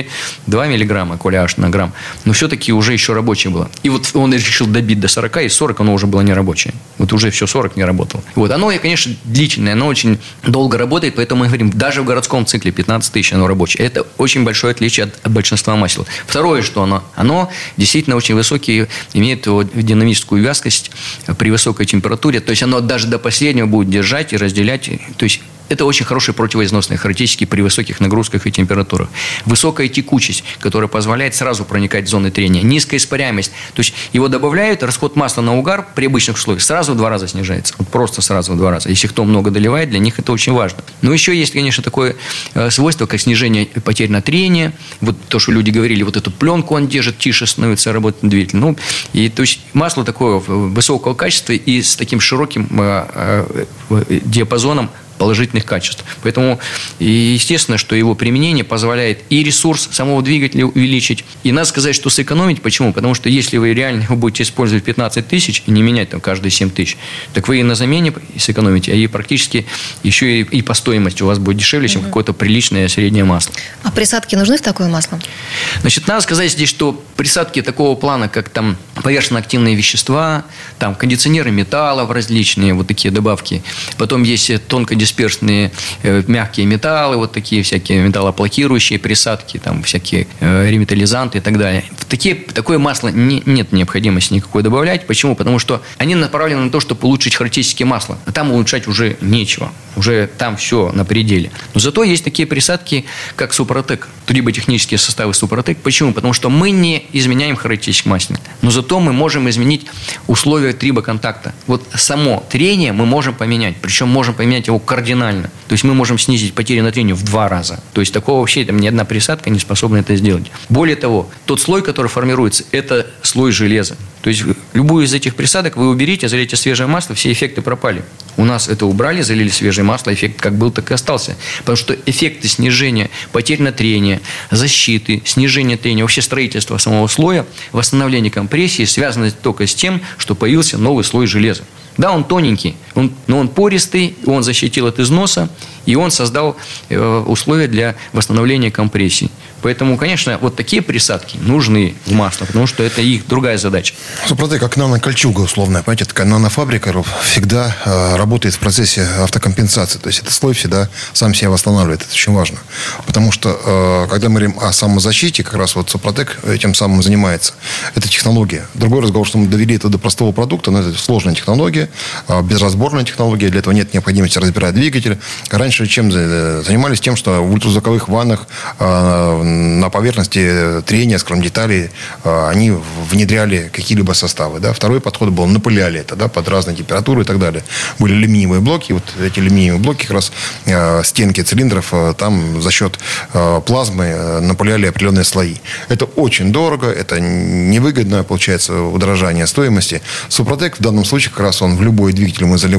2 миллиграмма, коля аж на грамм. Но все-таки уже еще рабочее было. И вот он решил добить до 40, и 40 оно уже было не рабочее. Вот уже все 40 не работало. Вот. Оно, конечно, длительное, оно очень долго работает, поэтому мы говорим, даже в городском цикле 15 тысяч оно рабочее. Это очень большое отличие от, от большинства масел. Второе, что оно, оно действительно очень высокие, имеет динамическую вязкость при высокой температуре. То есть оно даже до последнего будет держать и разделять. То есть это очень хорошие противоизносные характеристики при высоких нагрузках и температурах. Высокая текучесть, которая позволяет сразу проникать в зоны трения. Низкая испаряемость. То есть его добавляют, расход масла на угар при обычных условиях сразу в два раза снижается. Вот просто сразу в два раза. Если кто много доливает, для них это очень важно. Но еще есть, конечно, такое э, свойство, как снижение потерь на трение. Вот то, что люди говорили, вот эту пленку он держит, тише становится работать двигатель. Ну, и то есть масло такое высокого качества и с таким широким э, э, диапазоном положительных качеств. Поэтому, естественно, что его применение позволяет и ресурс самого двигателя увеличить, и надо сказать, что сэкономить. Почему? Потому что если вы реально его будете использовать 15 тысяч и не менять там каждые 7 тысяч, так вы и на замене сэкономите, а и практически еще и, и по стоимости у вас будет дешевле, чем угу. какое-то приличное среднее масло. А присадки нужны в такое масло? Значит, надо сказать здесь, что присадки такого плана, как там поверхностно-активные вещества, там кондиционеры металлов различные, вот такие добавки. Потом есть тонкодисперсные э, мягкие металлы, вот такие всякие металлоплакирующие присадки, там всякие э, реметаллизанты и так далее. В такие, такое масло не, нет необходимости никакой добавлять. Почему? Потому что они направлены на то, чтобы улучшить характеристики масла. А там улучшать уже нечего. Уже там все на пределе. Но зато есть такие присадки, как Супротек, триботехнические составы Супротек. Почему? Потому что мы не изменяем характеристики масла. Но зато мы можем изменить условия трибоконтакта. Вот само трение мы можем поменять. Причем можем поменять его кардинально. То есть мы можем снизить потери на трению в два раза. То есть такого вообще там, ни одна присадка не способна это сделать. Более того, тот слой, который формируется, это слой железа. То есть любую из этих присадок вы уберите, залейте свежее масло, все эффекты пропали. У нас это убрали, залили свежее масло, эффект как был, так и остался. Потому что эффекты снижения потерь на трение, защиты, снижения трения, вообще строительства самого слоя, восстановление компрессии связаны только с тем, что появился новый слой железа. Да, он тоненький, он, но он пористый, он защитил от износа, и он создал э, условия для восстановления компрессии. Поэтому, конечно, вот такие присадки нужны в масло, потому что это их другая задача. Супротек, как нанокольчуга условная, понимаете, такая нанофабрика всегда э, работает в процессе автокомпенсации. То есть этот слой всегда сам себя восстанавливает. Это очень важно. Потому что, э, когда мы говорим о самозащите, как раз вот Супротек этим самым занимается. Это технология. Другой разговор, что мы довели это до простого продукта, но это сложная технология, э, безразборная технология. Для этого нет необходимости разбирать двигатель. Раньше чем занимались? Тем, что в ультразвуковых ваннах э, на поверхности трения, скажем, деталей, э, они внедряли какие-либо составы. Да? Второй подход был, напыляли это да, под разные температуры и так далее. Были алюминиевые блоки, вот эти алюминиевые блоки, как раз э, стенки цилиндров, э, там за счет плазмы напыляли определенные слои. Это очень дорого, это невыгодно, получается, удорожание стоимости. Супротек в данном случае, как раз он в любой двигатель мы заливаем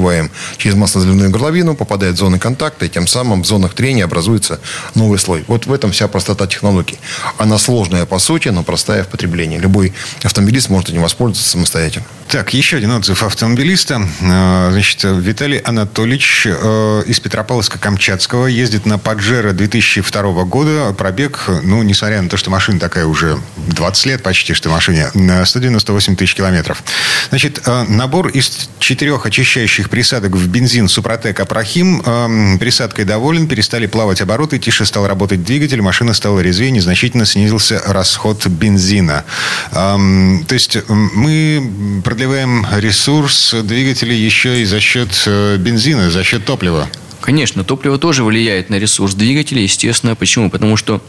через маслозаливную горловину, попадает в зоны контакта, и тем самым в зонах трения образуется новый слой. Вот в этом вся простота технологии. Она сложная по сути, но простая в потреблении. Любой автомобилист может этим воспользоваться самостоятельно. Так, еще один отзыв автомобилиста. Э, значит, Виталий Анатольевич э, из Петропавловска-Камчатского ездит на Паджеро 2002 года. Пробег, ну, несмотря на то, что машина такая уже 20 лет почти, что машине, 198 тысяч километров. Значит, э, набор из четырех очищающих присадок в бензин Супротек Апрахим. Присадкой доволен, перестали плавать обороты, тише стал работать двигатель, машина стала резвее, незначительно снизился расход бензина. То есть мы продлеваем ресурс двигателя еще и за счет э, бензина, за счет топлива. Конечно, топливо тоже влияет на ресурс двигателя, естественно. Почему? Потому что,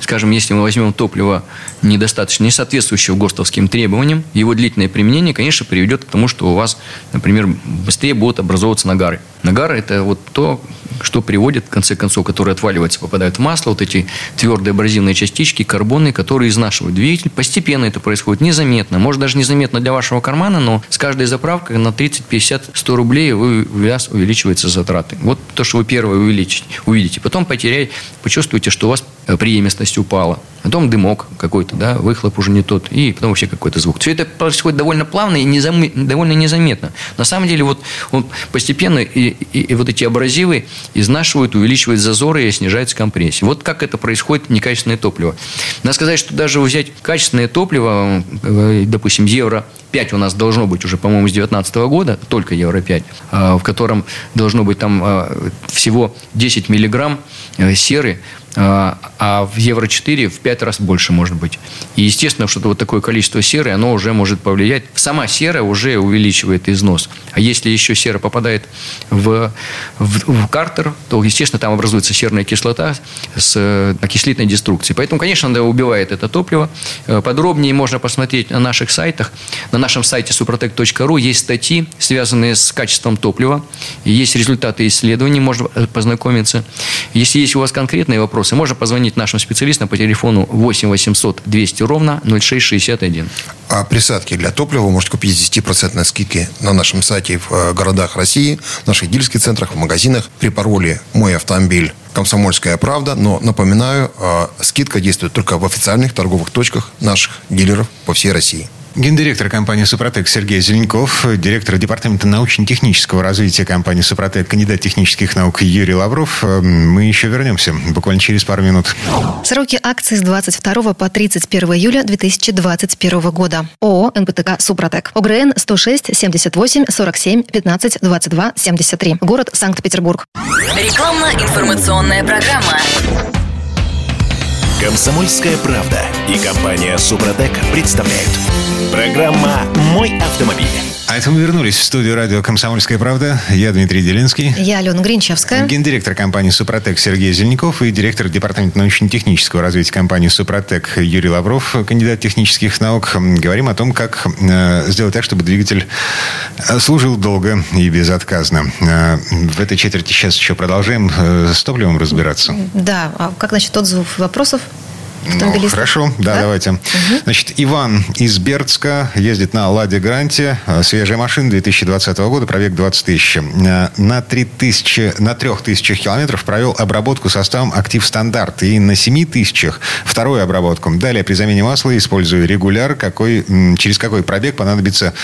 скажем, если мы возьмем топливо недостаточно, не соответствующее ГОСТовским требованиям, его длительное применение, конечно, приведет к тому, что у вас, например, быстрее будут образовываться нагары. Нагары – это вот то, что приводит, в конце концов, которые отваливаются, попадают в масло, вот эти твердые абразивные частички, карбоны, которые изнашивают двигатель. Постепенно это происходит незаметно. Может, даже незаметно для вашего кармана, но с каждой заправкой на 30, 50, 100 рублей вы, у вас увеличиваются затраты. Вот то, что вы первое увеличите, увидите. Потом потеряете, почувствуете, что у вас э, преемственность упала. Потом дымок какой-то, да, выхлоп уже не тот, и потом вообще какой-то звук. Все это происходит довольно плавно и незам... довольно незаметно. На самом деле, вот он постепенно и, и, и вот эти абразивы изнашивают, увеличивают зазоры и снижается компрессия. Вот как это происходит некачественное топливо. Надо сказать, что даже взять качественное топливо, э, допустим, евро 5 у нас должно быть уже, по-моему, с 2019 года, только Евро 5, а, в котором должно быть там а, всего 10 миллиграмм э, серы, а, а в Евро-4 в 5 раз больше может быть. И естественно, что вот такое количество серы, оно уже может повлиять. Сама сера уже увеличивает износ. А если еще сера попадает в, в, в картер, то, естественно, там образуется серная кислота с э, окислительной деструкцией. Поэтому, конечно, она убивает это топливо. Э, подробнее можно посмотреть на наших сайтах. На нашем сайте suprotec.ru есть статьи, связанные с качеством топлива. Есть результаты исследований, можно познакомиться. Если есть у вас конкретные вопросы, вопросы, можно позвонить нашим специалистам по телефону 8 800 200 ровно 0661. А присадки для топлива вы можете купить с 10% скидки на нашем сайте в э, городах России, в наших дилерских центрах, в магазинах при пароле «Мой автомобиль» «Комсомольская правда». Но, напоминаю, э, скидка действует только в официальных торговых точках наших дилеров по всей России. Гендиректор компании «Супротек» Сергей Зеленков, директор департамента научно-технического развития компании «Супротек», кандидат технических наук Юрий Лавров. Эм, мы еще вернемся буквально через пару минут. Сроки акции с 22 по 31 июля 2021 года. ООО «НПТК Супротек». ОГРН 106 78 47 15 22 73. Город Санкт-Петербург. Рекламно-информационная программа. Комсомольская правда и компания Супротек представляют. Программа «Мой автомобиль». А это мы вернулись в студию радио «Комсомольская правда». Я Дмитрий Делинский. Я Алена Гринчевская. Гендиректор компании «Супротек» Сергей Зеленяков и директор департамента научно-технического развития компании «Супротек» Юрий Лавров, кандидат технических наук. Говорим о том, как э, сделать так, чтобы двигатель э, служил долго и безотказно. Э, в этой четверти сейчас еще продолжаем с топливом разбираться. Да. А как насчет отзывов и вопросов? Ну, хорошо, да, да? давайте. Угу. Значит, Иван из Бердска ездит на Ладе Гранте. Э, свежая машина 2020 года, пробег 20 тысяч. Э, на 3000, на 3000 километров провел обработку составом «Актив Стандарт». И на 7 тысячах вторую обработку. Далее при замене масла использую регуляр, какой, через какой пробег понадобится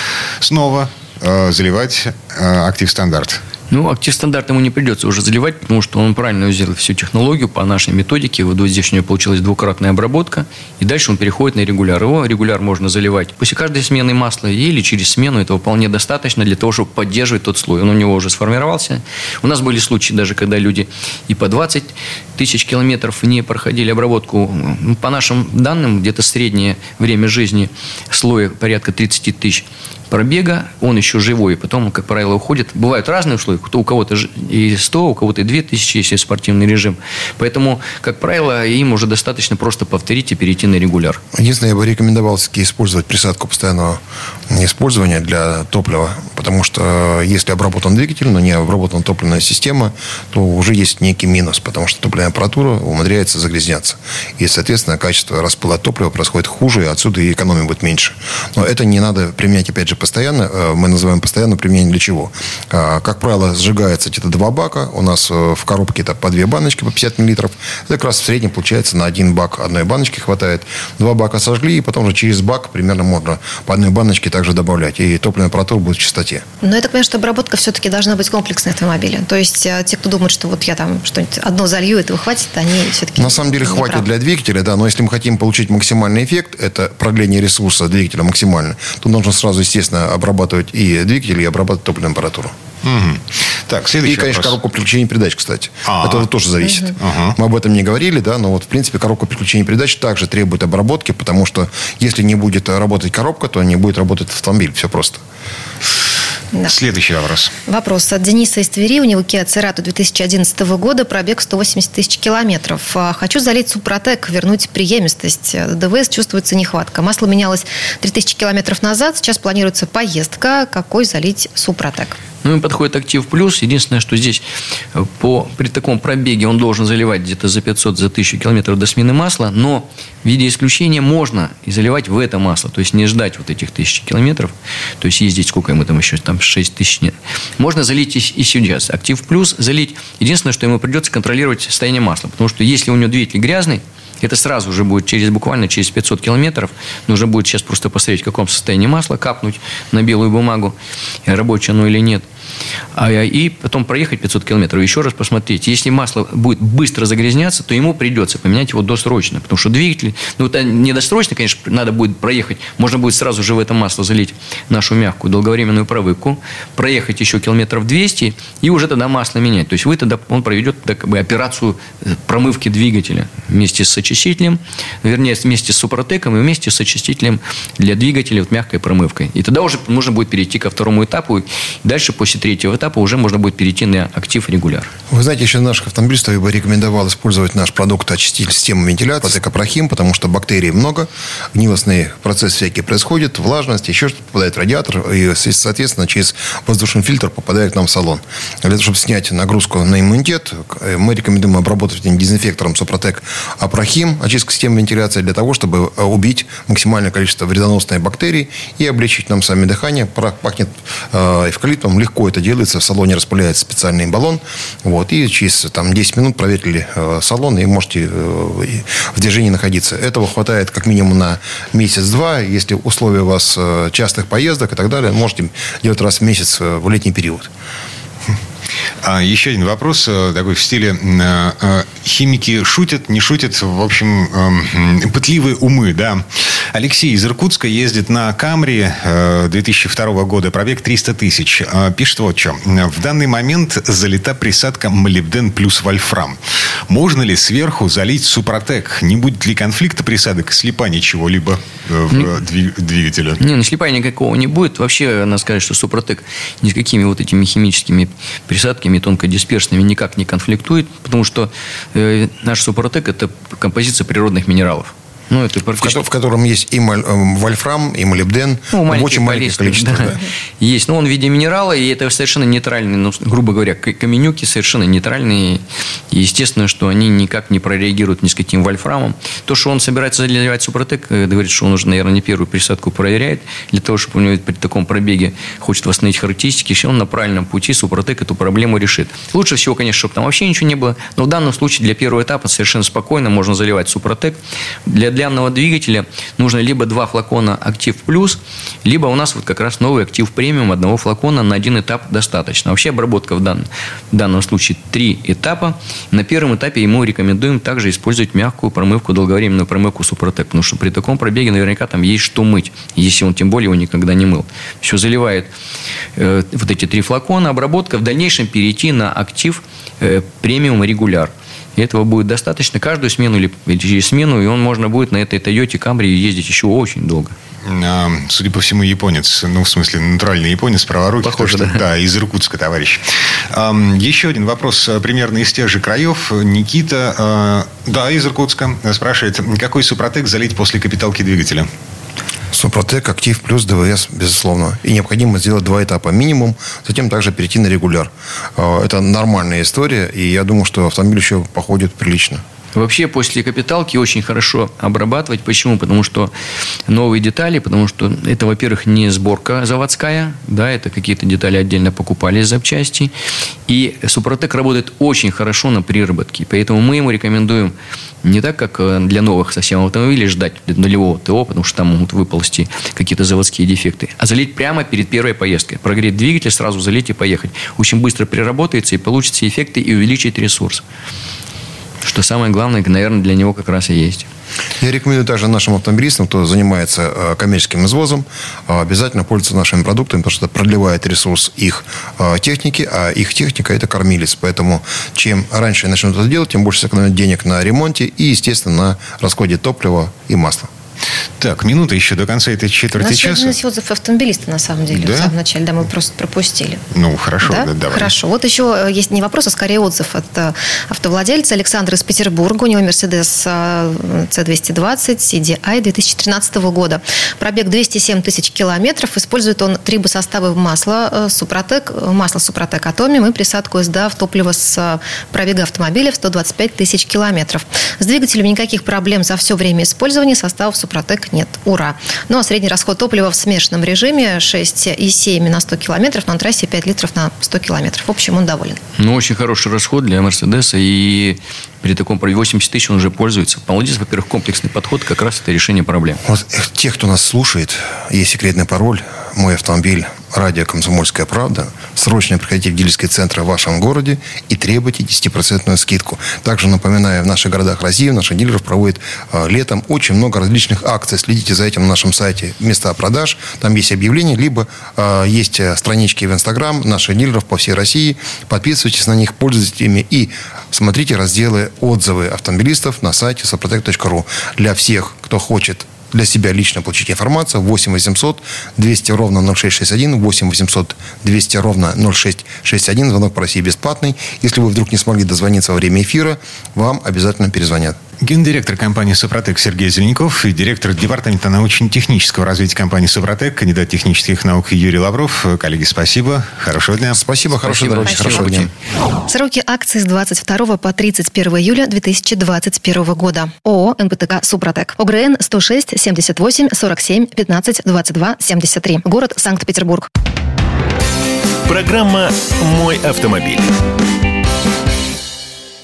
снова э, заливать э, «Актив Стандарт». Ну, актив стандарт ему не придется уже заливать, потому что он правильно взял всю технологию по нашей методике. Вот здесь у него получилась двукратная обработка. И дальше он переходит на регуляр. Его регуляр можно заливать после каждой смены масла или через смену. Этого вполне достаточно для того, чтобы поддерживать тот слой. Он у него уже сформировался. У нас были случаи даже, когда люди и по 20 тысяч километров не проходили обработку. По нашим данным, где-то среднее время жизни слоя порядка 30 тысяч пробега, он еще живой, потом, как правило, уходит. Бывают разные условия, кто у кого-то и 100, у кого-то и 2000, если спортивный режим. Поэтому, как правило, им уже достаточно просто повторить и перейти на регуляр. Единственное, я бы рекомендовал все-таки использовать присадку постоянного использования для топлива, потому что э, если обработан двигатель, но не обработана топливная система, то уже есть некий минус, потому что топливная аппаратура умудряется загрязняться. И, соответственно, качество распыла топлива происходит хуже, и отсюда и экономия будет меньше. Но это не надо применять, опять же, постоянно, э, мы называем постоянно применение для чего? А, как правило, сжигается где-то два бака. У нас э, в коробке это по две баночки по 50 миллилитров. Это как раз в среднем получается на один бак одной баночки хватает. Два бака сожгли, и потом же через бак примерно можно по одной баночке также добавлять. И топливная аппаратура будет в чистоте. Но я так понимаю, что обработка все-таки должна быть комплексной автомобиля. То есть э, те, кто думает, что вот я там что-нибудь одно залью, этого хватит, они все-таки... На самом деле хватит правы. для двигателя, да, но если мы хотим получить максимальный эффект, это продление ресурса двигателя максимально, то нужно сразу, естественно, естественно, обрабатывать и двигатель, и обрабатывать топливную аппаратуру. Угу. Так, следующий И, конечно, вопрос. коробку переключения передач, кстати. А-а-а. Это тоже зависит. Угу. Мы об этом не говорили, да, но вот, в принципе, коробка переключения передач также требует обработки, потому что если не будет работать коробка, то не будет работать автомобиль. Все просто. Да. Следующий вопрос. Вопрос от Дениса из Твери. У него Kia Cerato 2011 года, пробег 180 тысяч километров. А, хочу залить Супротек, вернуть преемистость. ДВС чувствуется нехватка. Масло менялось 3000 километров назад. Сейчас планируется поездка. Какой залить Супротек? Ну, им подходит актив плюс. Единственное, что здесь э, по, при таком пробеге он должен заливать где-то за 500, за 1000 километров до смены масла, но в виде исключения можно и заливать в это масло. То есть не ждать вот этих 1000 километров. То есть ездить, сколько ему там еще, там 6 тысяч нет. Можно залить и, и сейчас. Актив плюс залить. Единственное, что ему придется контролировать состояние масла. Потому что если у него двигатель грязный, это сразу же будет через буквально через 500 километров. Нужно будет сейчас просто посмотреть, в каком состоянии масла, капнуть на белую бумагу, рабочее оно или нет. А, и потом проехать 500 километров, еще раз посмотреть. Если масло будет быстро загрязняться, то ему придется поменять его досрочно. Потому что двигатель, ну это не досрочно, конечно, надо будет проехать. Можно будет сразу же в это масло залить нашу мягкую долговременную провыку, проехать еще километров 200 и уже тогда масло менять. То есть вы тогда, он проведет как бы, операцию э, промывки двигателя вместе с очистителем, вернее, вместе с супротеком и вместе с очистителем для двигателя вот, мягкой промывкой. И тогда уже нужно будет перейти ко второму этапу. И дальше после третьего этапа уже можно будет перейти на актив регуляр. Вы знаете, еще наших автомобилистов я бы рекомендовал использовать наш продукт очиститель системы вентиляции, Протекопрохим, потому что бактерий много, гнилостный процесс всякий происходит, влажность, еще что-то попадает в радиатор, и, соответственно, через воздушный фильтр попадает к нам в салон. Для того, чтобы снять нагрузку на иммунитет, мы рекомендуем обработать дезинфектором Супротек Апрохим, очистка системы вентиляции, для того, чтобы убить максимальное количество вредоносных бактерий и облегчить нам сами дыхание. Пахнет э, эвкалиптом, легко это делается, в салоне распыляется специальный баллон, вот, и через там, 10 минут проветрили э, салон, и можете э, в движении находиться. Этого хватает как минимум на месяц-два, если условия у вас частых поездок и так далее, можете делать раз в месяц в летний период. А еще один вопрос, э, такой в стиле э, э, химики шутят, не шутят, в общем, эм, пытливые умы, да. Алексей из Иркутска ездит на Камри 2002 года, пробег 300 тысяч. Пишет вот что. В данный момент залита присадка молибден плюс вольфрам. Можно ли сверху залить супротек? Не будет ли конфликта присадок, слипания чего-либо в не, двигателе? Не, ну слипания никакого не будет. Вообще, надо сказать, что супротек ни с какими вот этими химическими присадками тонкодисперсными никак не конфликтует, потому что э, наш супротек – это композиция природных минералов. Ну, это практически... в, котором есть и моль, э, вольфрам, и молибден. Ну, в очень маленькое количество. Да. Да. Есть. Но он в виде минерала, и это совершенно нейтральные, ну, грубо говоря, каменюки совершенно нейтральные. И естественно, что они никак не прореагируют ни с каким вольфрамом. То, что он собирается заливать супротек, э, говорит, что он уже, наверное, не первую присадку проверяет, для того, чтобы у него при таком пробеге хочет восстановить характеристики, если он на правильном пути, супротек эту проблему решит. Лучше всего, конечно, чтобы там вообще ничего не было, но в данном случае для первого этапа совершенно спокойно можно заливать супротек. Для стеклянного двигателя нужно либо два флакона «Актив Плюс», либо у нас вот как раз новый «Актив Премиум» одного флакона на один этап достаточно. Вообще обработка в данном, в данном случае три этапа. На первом этапе ему рекомендуем также использовать мягкую промывку, долговременную промывку Супротек, потому что при таком пробеге наверняка там есть что мыть, если он тем более его никогда не мыл. Все заливает э, вот эти три флакона, обработка, в дальнейшем перейти на актив э, премиум регуляр. И этого будет достаточно каждую смену или, или через смену, и он можно будет на этой Toyota Camry ездить еще очень долго. А, судя по всему, японец. Ну, в смысле, натуральный японец, праворукий. Похоже, что, да. Да, из Иркутска, товарищ. Еще один вопрос э, примерно из тех же краев. Никита, э, да, из Иркутска, спрашивает, какой супротек залить после капиталки двигателя? Супротек, Актив плюс ДВС, безусловно. И необходимо сделать два этапа минимум, затем также перейти на регуляр. А, это нормальная история, и я думаю, что автомобиль еще походит прилично. Вообще после капиталки очень хорошо обрабатывать. Почему? Потому что новые детали, потому что это, во-первых, не сборка заводская, да, это какие-то детали отдельно покупали из запчастей. И Супротек работает очень хорошо на приработке. Поэтому мы ему рекомендуем не так, как э, для новых совсем автомобилей ждать нулевого ТО, потому что там могут выползти какие-то заводские дефекты, а залить прямо перед первой поездкой. Прогреть двигатель, сразу залить и поехать. Очень быстро приработается и получится эффекты и увеличит ресурс. Что самое главное, наверное, для него как раз и есть. Я рекомендую также нашим автомобилистам, кто занимается э, коммерческим извозом, э, обязательно пользоваться нашими продуктами, потому что это продлевает ресурс их э, техники, а их техника – это кормилец. Поэтому чем раньше начнут это делать, тем больше сэкономят денег на ремонте и, естественно, на расходе топлива и масла. Так, минута еще до конца этой четверти часа. У нас отзыв автомобилиста, на самом деле, да? в самом начале. Да, мы просто пропустили. Ну, хорошо, да? Да, давай. Хорошо. Вот еще э, есть не вопрос, а скорее отзыв от э, автовладельца Александра из Петербурга. У него Mercedes C220 CDI 2013 года. Пробег 207 тысяч километров. Использует он три составы масла э, Супротек, масло Супротек Атомиум и присадку СДА в топливо с пробега автомобиля в 125 тысяч километров. С двигателем никаких проблем за все время использования составов Супротек Супротек нет. Ура! Ну а средний расход топлива в смешанном режиме 6,7 на 100 километров, на трассе 5 литров на 100 километров. В общем, он доволен. Ну, очень хороший расход для Мерседеса. И при таком пробеге 80 тысяч он уже пользуется. Молодец, во-первых, комплексный подход, как раз это решение проблем. Вот э, те, кто нас слушает, есть секретный пароль, мой автомобиль радио «Комсомольская правда», срочно приходите в дилерские центры в вашем городе и требуйте 10% скидку. Также напоминаю, в наших городах России, наших дилеров проводят э, летом очень много различных акций. Следите за этим на нашем сайте «Места продаж». Там есть объявления, либо э, есть э, странички в Инстаграм наших дилеров по всей России. Подписывайтесь на них, пользуйтесь ими и смотрите разделы отзывы автомобилистов на сайте сопротек.ру. Для всех, кто хочет для себя лично получить информацию, 8 800 200 ровно 0661, 8 800 200 ровно 0661. Звонок по России бесплатный. Если вы вдруг не смогли дозвониться во время эфира, вам обязательно перезвонят. Гендиректор компании «Супротек» Сергей Зеленяков и директор департамента научно-технического развития компании «Супротек», кандидат технических наук Юрий Лавров. Коллеги, спасибо. Хорошего дня. Спасибо, дороги, Спасибо. хорошего дня. Сроки акций с 22 по 31 июля 2021 года. ООО «НПТК Супротек». ОГРН 106 78 47 15 22 73. Город Санкт-Петербург. Программа «Мой автомобиль».